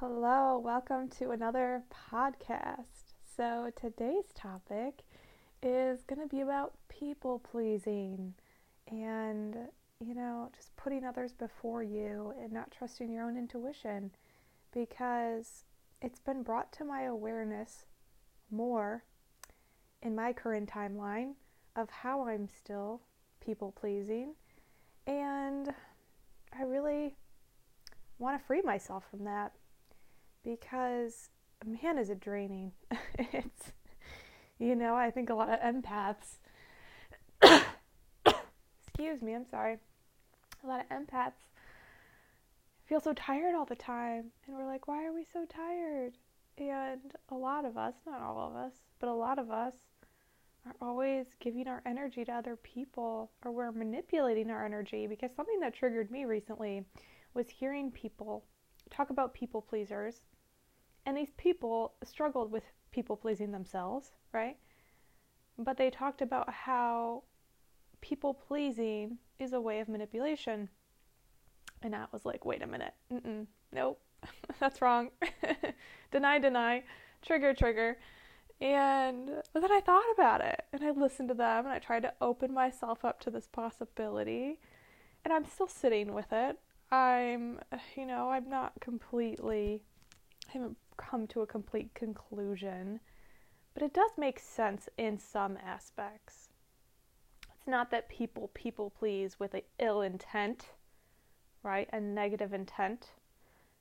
Hello, welcome to another podcast. So, today's topic is going to be about people pleasing and, you know, just putting others before you and not trusting your own intuition because it's been brought to my awareness more in my current timeline of how I'm still people pleasing. And I really want to free myself from that because man is it draining. It's you know i think a lot of empaths excuse me i'm sorry. A lot of empaths feel so tired all the time and we're like why are we so tired? And a lot of us not all of us but a lot of us are always giving our energy to other people or we're manipulating our energy because something that triggered me recently was hearing people talk about people pleasers and these people struggled with people pleasing themselves, right? But they talked about how people pleasing is a way of manipulation. And I was like, wait a minute. Mm-mm, nope, that's wrong. deny, deny, trigger, trigger. And then I thought about it and I listened to them and I tried to open myself up to this possibility. And I'm still sitting with it. I'm, you know, I'm not completely, I haven't come to a complete conclusion, but it does make sense in some aspects. It's not that people people please with an ill intent, right? A negative intent,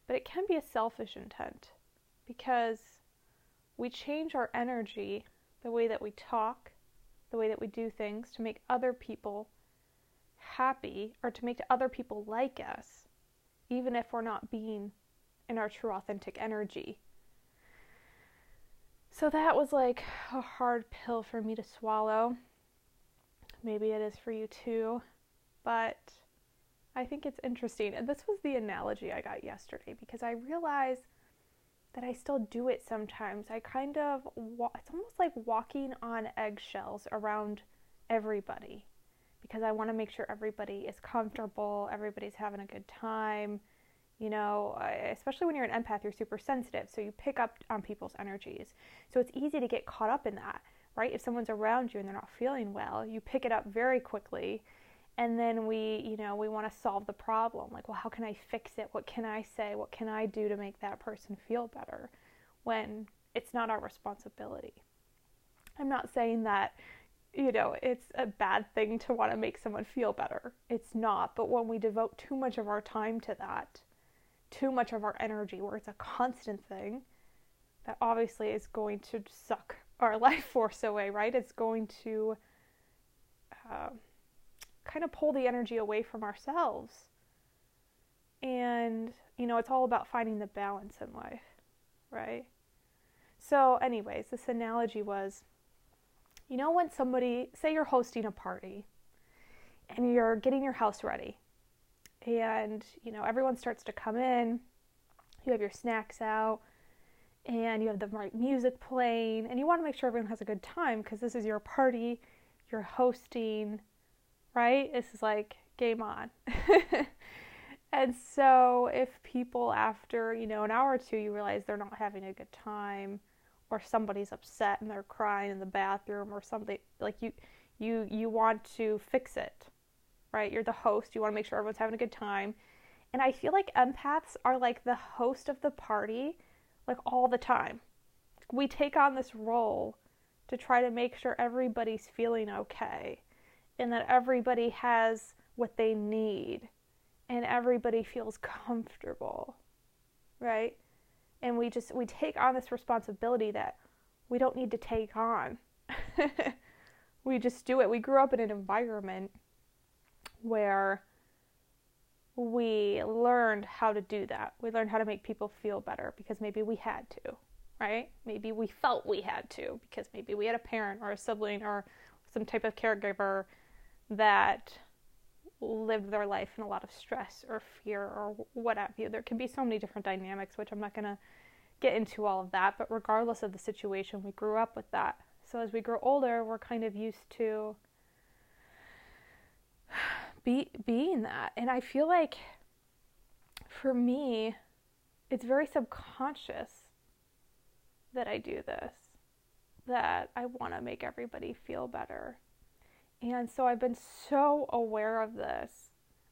but it can be a selfish intent because we change our energy, the way that we talk, the way that we do things to make other people happy or to make other people like us, even if we're not being in our true authentic energy. So that was like a hard pill for me to swallow. Maybe it is for you too. But I think it's interesting. And this was the analogy I got yesterday because I realized that I still do it sometimes. I kind of, it's almost like walking on eggshells around everybody because I want to make sure everybody is comfortable, everybody's having a good time you know, especially when you're an empath, you're super sensitive, so you pick up on people's energies. So it's easy to get caught up in that, right? If someone's around you and they're not feeling well, you pick it up very quickly. And then we, you know, we want to solve the problem. Like, well, how can I fix it? What can I say? What can I do to make that person feel better? When it's not our responsibility. I'm not saying that you know, it's a bad thing to want to make someone feel better. It's not. But when we devote too much of our time to that, too much of our energy where it's a constant thing that obviously is going to suck our life force away, right? It's going to uh, kind of pull the energy away from ourselves. And, you know, it's all about finding the balance in life, right? So, anyways, this analogy was you know, when somebody, say you're hosting a party and you're getting your house ready, and you know everyone starts to come in. You have your snacks out and you have the right music playing and you want to make sure everyone has a good time because this is your party you're hosting right? This is like game on. And so if people after you know an hour or two you realize they're not having a good time or somebody's upset and they're crying in the bathroom or something like you you you want to fix it right? You're the host. You want to make sure everyone's having a good time. And I feel like empaths are like the host of the party, like all the time. We take on this role to try to make sure everybody's feeling okay and that everybody has what they need and everybody feels comfortable, right? And we just we take on this responsibility that we don't need to take on. we just do it. We grew up in an environment where we learned how to do that. We learned how to make people feel better because maybe we had to, right? Maybe we felt we had to because maybe we had a parent or a sibling or some type of caregiver that lived their life in a lot of stress or fear or what have you. There can be so many different dynamics, which I'm not going to get into all of that, but regardless of the situation, we grew up with that. So as we grow older, we're kind of used to be being that. And I feel like for me, it's very subconscious that I do this, that I want to make everybody feel better. And so I've been so aware of this,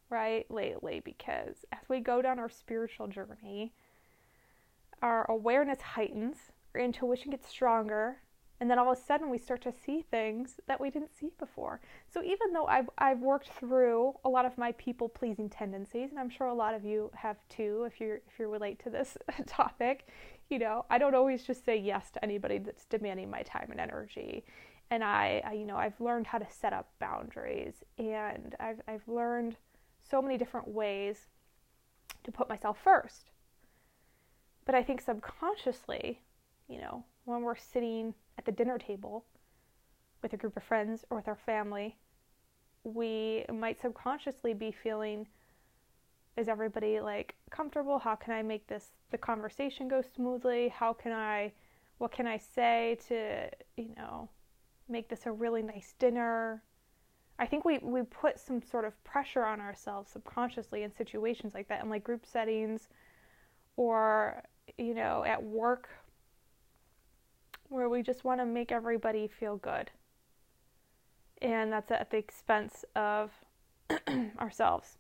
right, lately, because as we go down our spiritual journey, our awareness heightens, our intuition gets stronger, and then all of a sudden we start to see things that we didn't see before. So even though I've I've worked through a lot of my people pleasing tendencies, and I'm sure a lot of you have too, if you if you relate to this topic, you know, I don't always just say yes to anybody that's demanding my time and energy. And I, I you know, I've learned how to set up boundaries, and I've I've learned so many different ways to put myself first. But I think subconsciously, you know, when we're sitting at the dinner table with a group of friends or with our family, we might subconsciously be feeling is everybody like comfortable? How can I make this the conversation go smoothly? How can I what can I say to, you know, make this a really nice dinner? I think we, we put some sort of pressure on ourselves subconsciously in situations like that, in like group settings or, you know, at work where we just want to make everybody feel good. And that's at the expense of ourselves.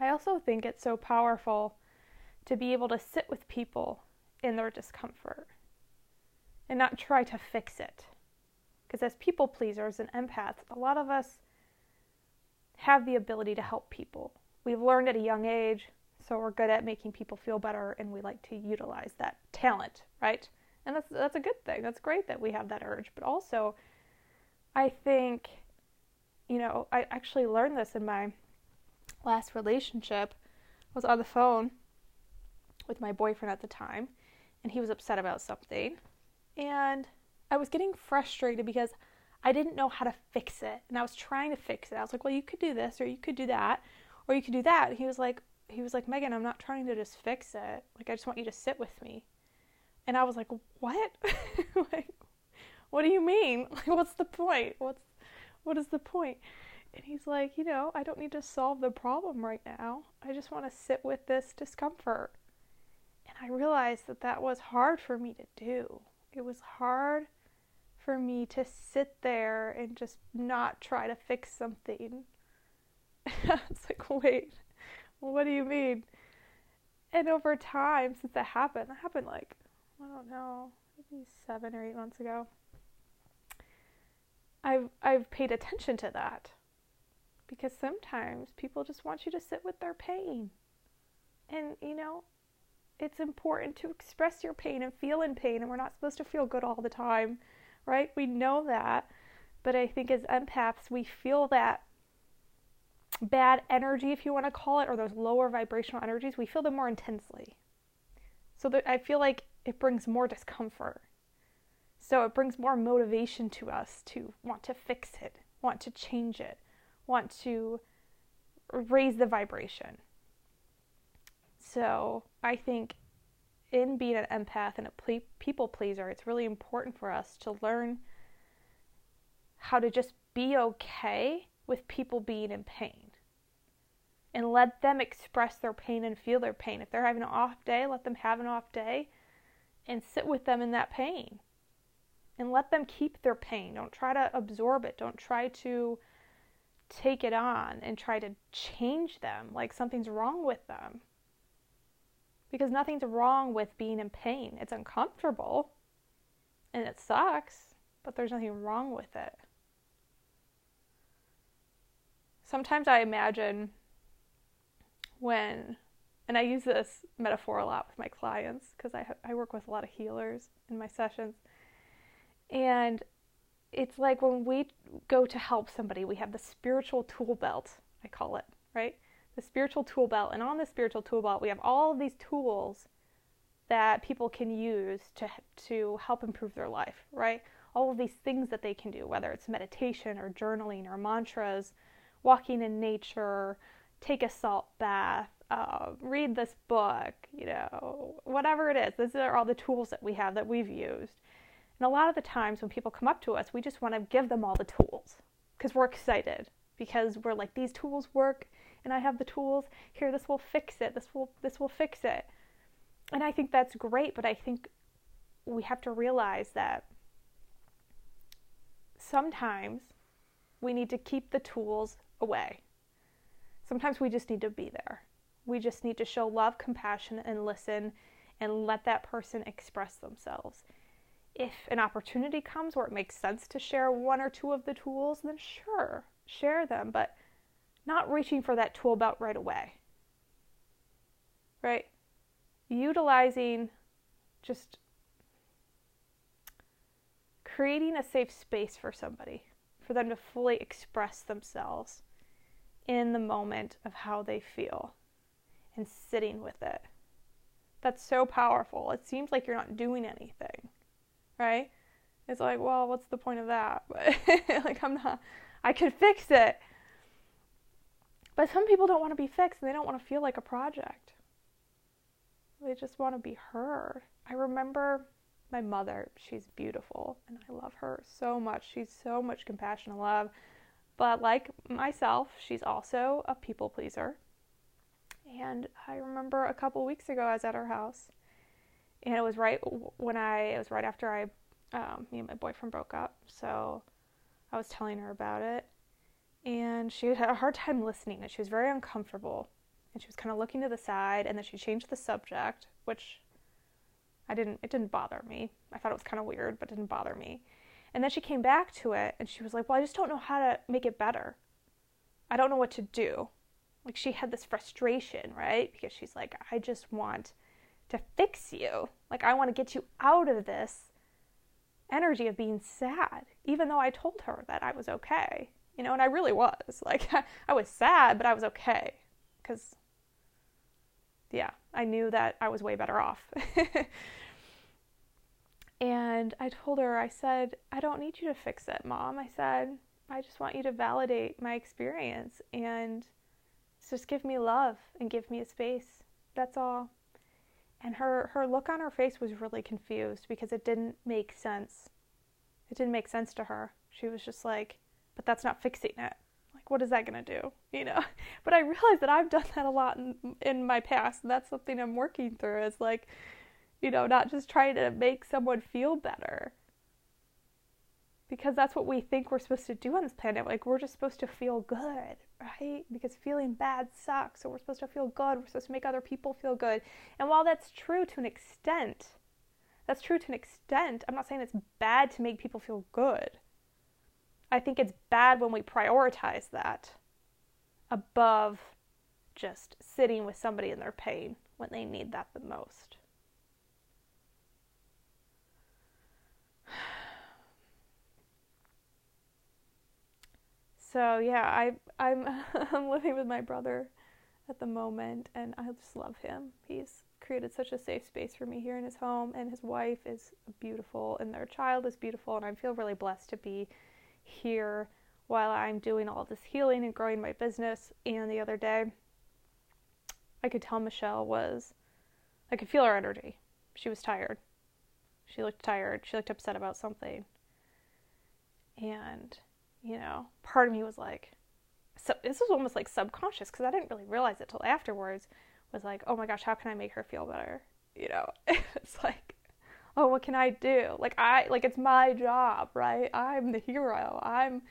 I also think it's so powerful to be able to sit with people in their discomfort and not try to fix it. Because as people pleasers and empaths, a lot of us have the ability to help people. We've learned at a young age, so we're good at making people feel better and we like to utilize that talent, right? And that's that's a good thing. That's great that we have that urge, but also I think you know, I actually learned this in my last relationship. I was on the phone with my boyfriend at the time, and he was upset about something. And I was getting frustrated because I didn't know how to fix it. And I was trying to fix it. I was like, well, you could do this, or you could do that, or you could do that. And he was like, he was like, Megan, I'm not trying to just fix it. Like, I just want you to sit with me. And I was like, "What? like, what do you mean? Like, what's the point? What's what is the point?" And he's like, "You know, I don't need to solve the problem right now. I just want to sit with this discomfort." And I realized that that was hard for me to do. It was hard for me to sit there and just not try to fix something. it's like, wait, what do you mean? And over time, since that happened, that happened like I don't know, maybe seven or eight months ago. I've I've paid attention to that because sometimes people just want you to sit with their pain. And you know, it's important to express your pain and feel in pain and we're not supposed to feel good all the time, right? We know that. But I think as empaths, we feel that bad energy, if you want to call it, or those lower vibrational energies, we feel them more intensely. So I feel like it brings more discomfort. So it brings more motivation to us to want to fix it, want to change it, want to raise the vibration. So I think in being an empath and a people pleaser, it's really important for us to learn how to just be okay with people being in pain and let them express their pain and feel their pain. If they're having an off day, let them have an off day and sit with them in that pain and let them keep their pain. Don't try to absorb it. Don't try to take it on and try to change them like something's wrong with them. Because nothing's wrong with being in pain. It's uncomfortable and it sucks, but there's nothing wrong with it. Sometimes I imagine when and I use this metaphor a lot with my clients because I, I work with a lot of healers in my sessions. And it's like when we go to help somebody, we have the spiritual tool belt, I call it, right? The spiritual tool belt. And on the spiritual tool belt, we have all of these tools that people can use to, to help improve their life, right? All of these things that they can do, whether it's meditation or journaling or mantras, walking in nature, take a salt bath, uh, read this book, you know, whatever it is. These are all the tools that we have that we've used. And a lot of the times when people come up to us, we just want to give them all the tools because we're excited because we're like these tools work and I have the tools. Here this will fix it. This will this will fix it. and I think that's great, but I think we have to realize that sometimes we need to keep the tools away. Sometimes we just need to be there. We just need to show love, compassion, and listen and let that person express themselves. If an opportunity comes where it makes sense to share one or two of the tools, then sure, share them, but not reaching for that tool belt right away. Right? Utilizing just creating a safe space for somebody, for them to fully express themselves in the moment of how they feel and sitting with it. That's so powerful. It seems like you're not doing anything, right? It's like, well, what's the point of that? But like, I'm not, I could fix it. But some people don't want to be fixed and they don't want to feel like a project. They just want to be heard. I remember my mother, she's beautiful and I love her so much. She's so much compassion and love. But like myself, she's also a people pleaser. And I remember a couple weeks ago, I was at her house, and it was right when I, it was right after I, um, me and my boyfriend broke up. So I was telling her about it, and she had a hard time listening, and she was very uncomfortable. And she was kind of looking to the side, and then she changed the subject, which I didn't, it didn't bother me. I thought it was kind of weird, but it didn't bother me. And then she came back to it and she was like, Well, I just don't know how to make it better. I don't know what to do. Like she had this frustration, right? Because she's like, I just want to fix you. Like I want to get you out of this energy of being sad, even though I told her that I was okay. You know, and I really was. Like I was sad, but I was okay. Cuz yeah, I knew that I was way better off. And I told her, I said, I don't need you to fix it, mom. I said, I just want you to validate my experience and just give me love and give me a space. That's all. And her, her look on her face was really confused because it didn't make sense. It didn't make sense to her. She was just like, but that's not fixing it. Like, what is that going to do? You know? But I realized that I've done that a lot in, in my past. And that's something I'm working through is like, you know, not just trying to make someone feel better. Because that's what we think we're supposed to do on this planet. Like, we're just supposed to feel good, right? Because feeling bad sucks. So, we're supposed to feel good. We're supposed to make other people feel good. And while that's true to an extent, that's true to an extent, I'm not saying it's bad to make people feel good. I think it's bad when we prioritize that above just sitting with somebody in their pain when they need that the most. So yeah, I I'm I'm living with my brother at the moment, and I just love him. He's created such a safe space for me here in his home, and his wife is beautiful, and their child is beautiful, and I feel really blessed to be here while I'm doing all this healing and growing my business. And the other day, I could tell Michelle was, I could feel her energy. She was tired. She looked tired. She looked upset about something. And you know, part of me was like, so this was almost like subconscious because I didn't really realize it till afterwards. Was like, oh my gosh, how can I make her feel better? You know, it's like, oh, what can I do? Like I, like it's my job, right? I'm the hero. I'm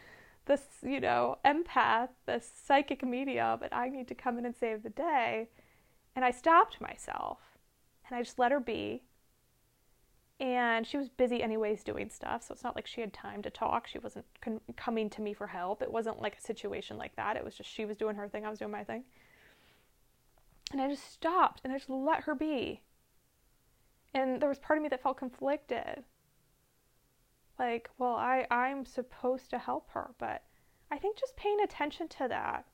this, you know, empath, this psychic medium, and I need to come in and save the day. And I stopped myself, and I just let her be and she was busy anyways doing stuff so it's not like she had time to talk. She wasn't con- coming to me for help. It wasn't like a situation like that. It was just she was doing her thing i was doing my thing. And i just stopped and i just let her be. And there was part of me that felt conflicted. Like well i i'm supposed to help her but i think just paying attention to that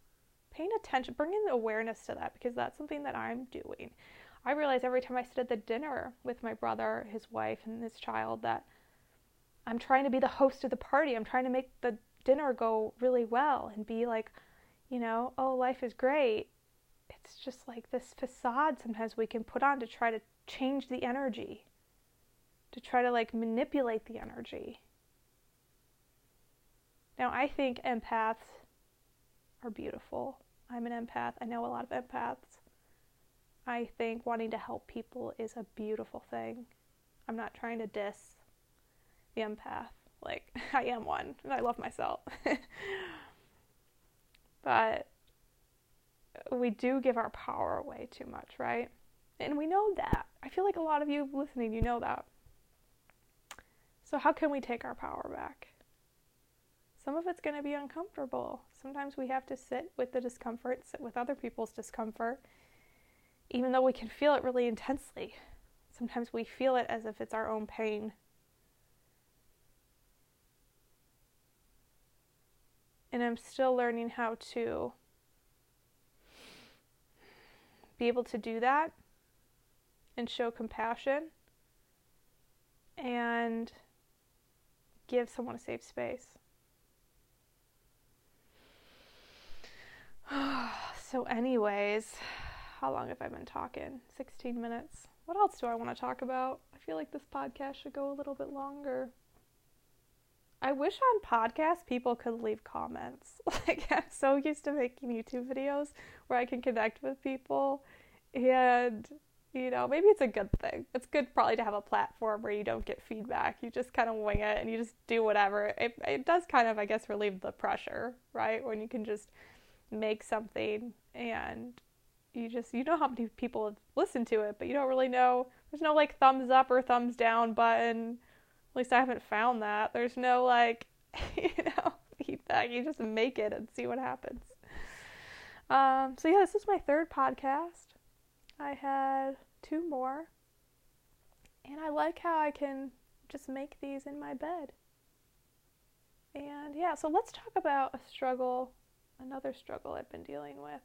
paying attention bringing the awareness to that because that's something that i'm doing I realize every time I sit at the dinner with my brother, his wife, and his child that I'm trying to be the host of the party. I'm trying to make the dinner go really well and be like, you know, oh, life is great. It's just like this facade sometimes we can put on to try to change the energy, to try to like manipulate the energy. Now, I think empaths are beautiful. I'm an empath. I know a lot of empaths. I think wanting to help people is a beautiful thing. I'm not trying to diss the empath. Like, I am one, and I love myself. but we do give our power away too much, right? And we know that. I feel like a lot of you listening, you know that. So, how can we take our power back? Some of it's going to be uncomfortable. Sometimes we have to sit with the discomfort, sit with other people's discomfort, even though we can feel it really intensely. Sometimes we feel it as if it's our own pain. And I'm still learning how to be able to do that and show compassion and give someone a safe space. so, anyways, how long have I been talking? 16 minutes. What else do I want to talk about? I feel like this podcast should go a little bit longer. I wish on podcasts people could leave comments. Like, I'm so used to making YouTube videos where I can connect with people. And, you know, maybe it's a good thing. It's good probably to have a platform where you don't get feedback. You just kind of wing it and you just do whatever. It, it does kind of, I guess, relieve the pressure, right? When you can just make something and you just you know how many people have listened to it, but you don't really know. There's no like thumbs up or thumbs down button. At least I haven't found that. There's no like you know feedback. You just make it and see what happens. Um, so yeah, this is my third podcast. I had two more, and I like how I can just make these in my bed. And yeah, so let's talk about a struggle, another struggle I've been dealing with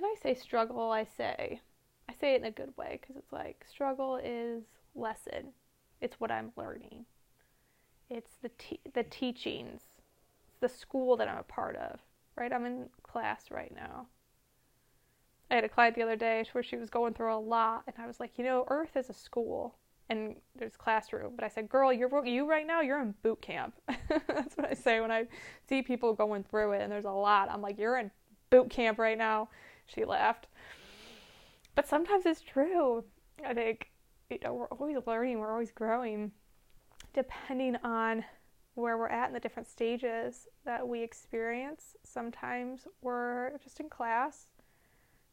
and I say struggle, I say, I say it in a good way because it's like struggle is lesson. It's what I'm learning. It's the te- the teachings. It's the school that I'm a part of. Right? I'm in class right now. I had a client the other day where she was going through a lot, and I was like, you know, Earth is a school, and there's classroom. But I said, girl, you're you right now. You're in boot camp. That's what I say when I see people going through it, and there's a lot. I'm like, you're in boot camp right now she laughed. But sometimes it's true. I think, you know, we're always learning, we're always growing, depending on where we're at in the different stages that we experience. Sometimes we're just in class,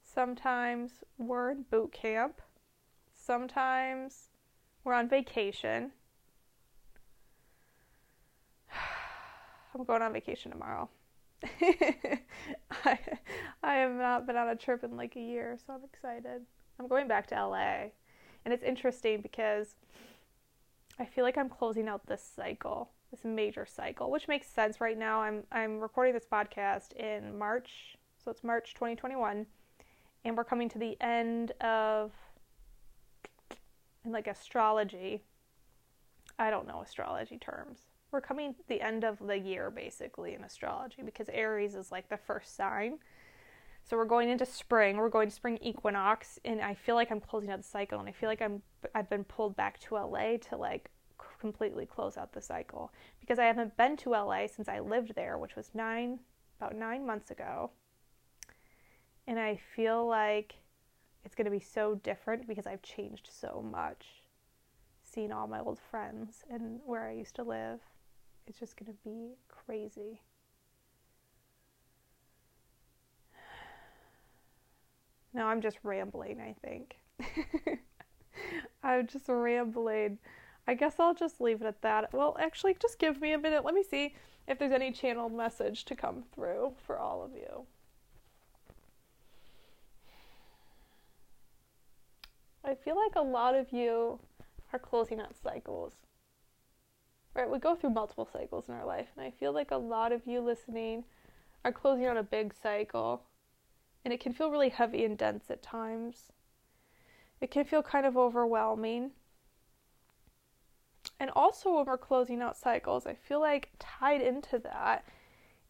sometimes we're in boot camp, sometimes we're on vacation. I'm going on vacation tomorrow. I, I have not been on a trip in like a year, so I'm excited. I'm going back to LA. And it's interesting because I feel like I'm closing out this cycle, this major cycle, which makes sense right now. I'm I'm recording this podcast in March, so it's March 2021, and we're coming to the end of in like astrology. I don't know astrology terms we're coming to the end of the year basically in astrology because Aries is like the first sign. So we're going into spring. We're going to spring equinox, and I feel like I'm closing out the cycle, and I feel like I'm I've been pulled back to LA to like completely close out the cycle because I haven't been to LA since I lived there, which was nine about nine months ago, and I feel like it's going to be so different because I've changed so much. Seeing all my old friends and where I used to live it's just going to be crazy. Now I'm just rambling, I think. I'm just rambling. I guess I'll just leave it at that. Well, actually, just give me a minute. Let me see if there's any channeled message to come through for all of you. I feel like a lot of you are closing out cycles right? We go through multiple cycles in our life, and I feel like a lot of you listening are closing out a big cycle, and it can feel really heavy and dense at times. It can feel kind of overwhelming. And also, when we're closing out cycles, I feel like tied into that,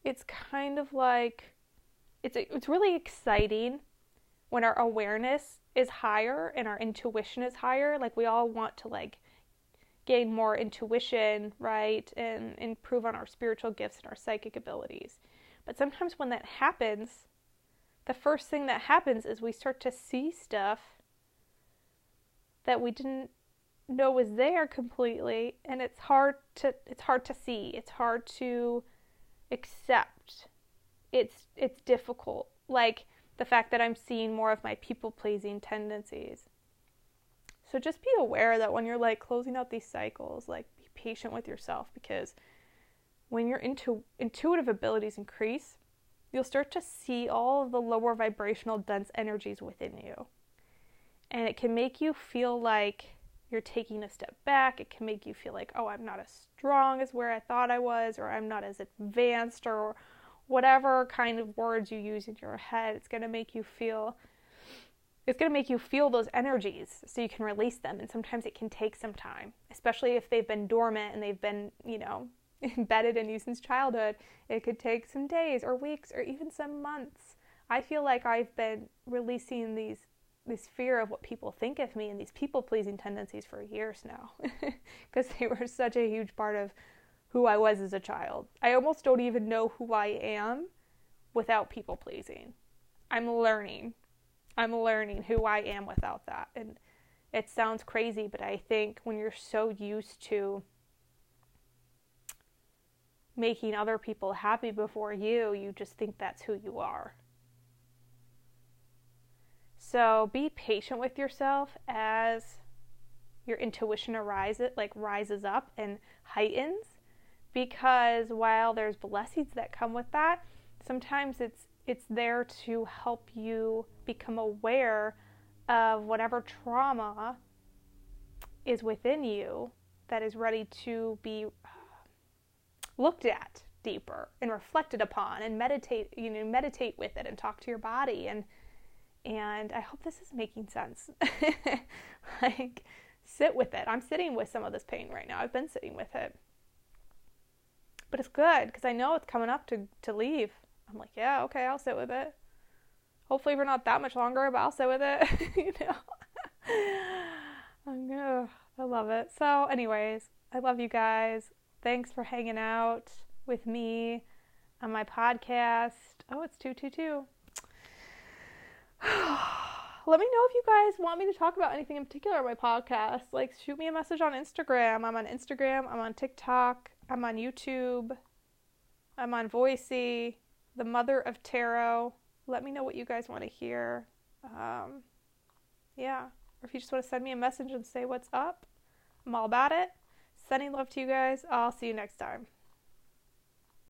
it's kind of like it's it's really exciting when our awareness is higher and our intuition is higher. Like we all want to like gain more intuition, right, and improve on our spiritual gifts and our psychic abilities. But sometimes when that happens, the first thing that happens is we start to see stuff that we didn't know was there completely and it's hard to it's hard to see. It's hard to accept. It's it's difficult. Like the fact that i'm seeing more of my people pleasing tendencies so just be aware that when you're like closing out these cycles like be patient with yourself because when your intu- intuitive abilities increase you'll start to see all of the lower vibrational dense energies within you and it can make you feel like you're taking a step back. It can make you feel like, oh, I'm not as strong as where I thought I was, or I'm not as advanced, or whatever kind of words you use in your head. It's going to make you feel. It's going to make you feel those energies so you can release them. And sometimes it can take some time, especially if they've been dormant and they've been, you know, embedded in you since childhood. It could take some days or weeks or even some months. I feel like I've been releasing these this fear of what people think of me and these people pleasing tendencies for years now because they were such a huge part of who I was as a child. I almost don't even know who I am without people pleasing. I'm learning. I'm learning who I am without that. And it sounds crazy, but I think when you're so used to making other people happy before you, you just think that's who you are. So be patient with yourself as your intuition arises, like rises up and heightens, because while there's blessings that come with that, sometimes it's it's there to help you become aware of whatever trauma is within you that is ready to be uh, looked at deeper and reflected upon and meditate you know meditate with it and talk to your body and and I hope this is making sense. like, sit with it. I'm sitting with some of this pain right now. I've been sitting with it. But it's good because I know it's coming up to, to leave. I'm like, yeah, okay, I'll sit with it. Hopefully, for not that much longer, but I'll sit with it. you know? I'm gonna, I love it. So, anyways, I love you guys. Thanks for hanging out with me on my podcast. Oh, it's 222. Let me know if you guys want me to talk about anything in particular on my podcast. Like, shoot me a message on Instagram. I'm on Instagram, I'm on TikTok, I'm on YouTube, I'm on Voicey, the mother of tarot. Let me know what you guys want to hear. Um, yeah. Or if you just want to send me a message and say what's up, I'm all about it. Sending love to you guys. I'll see you next time.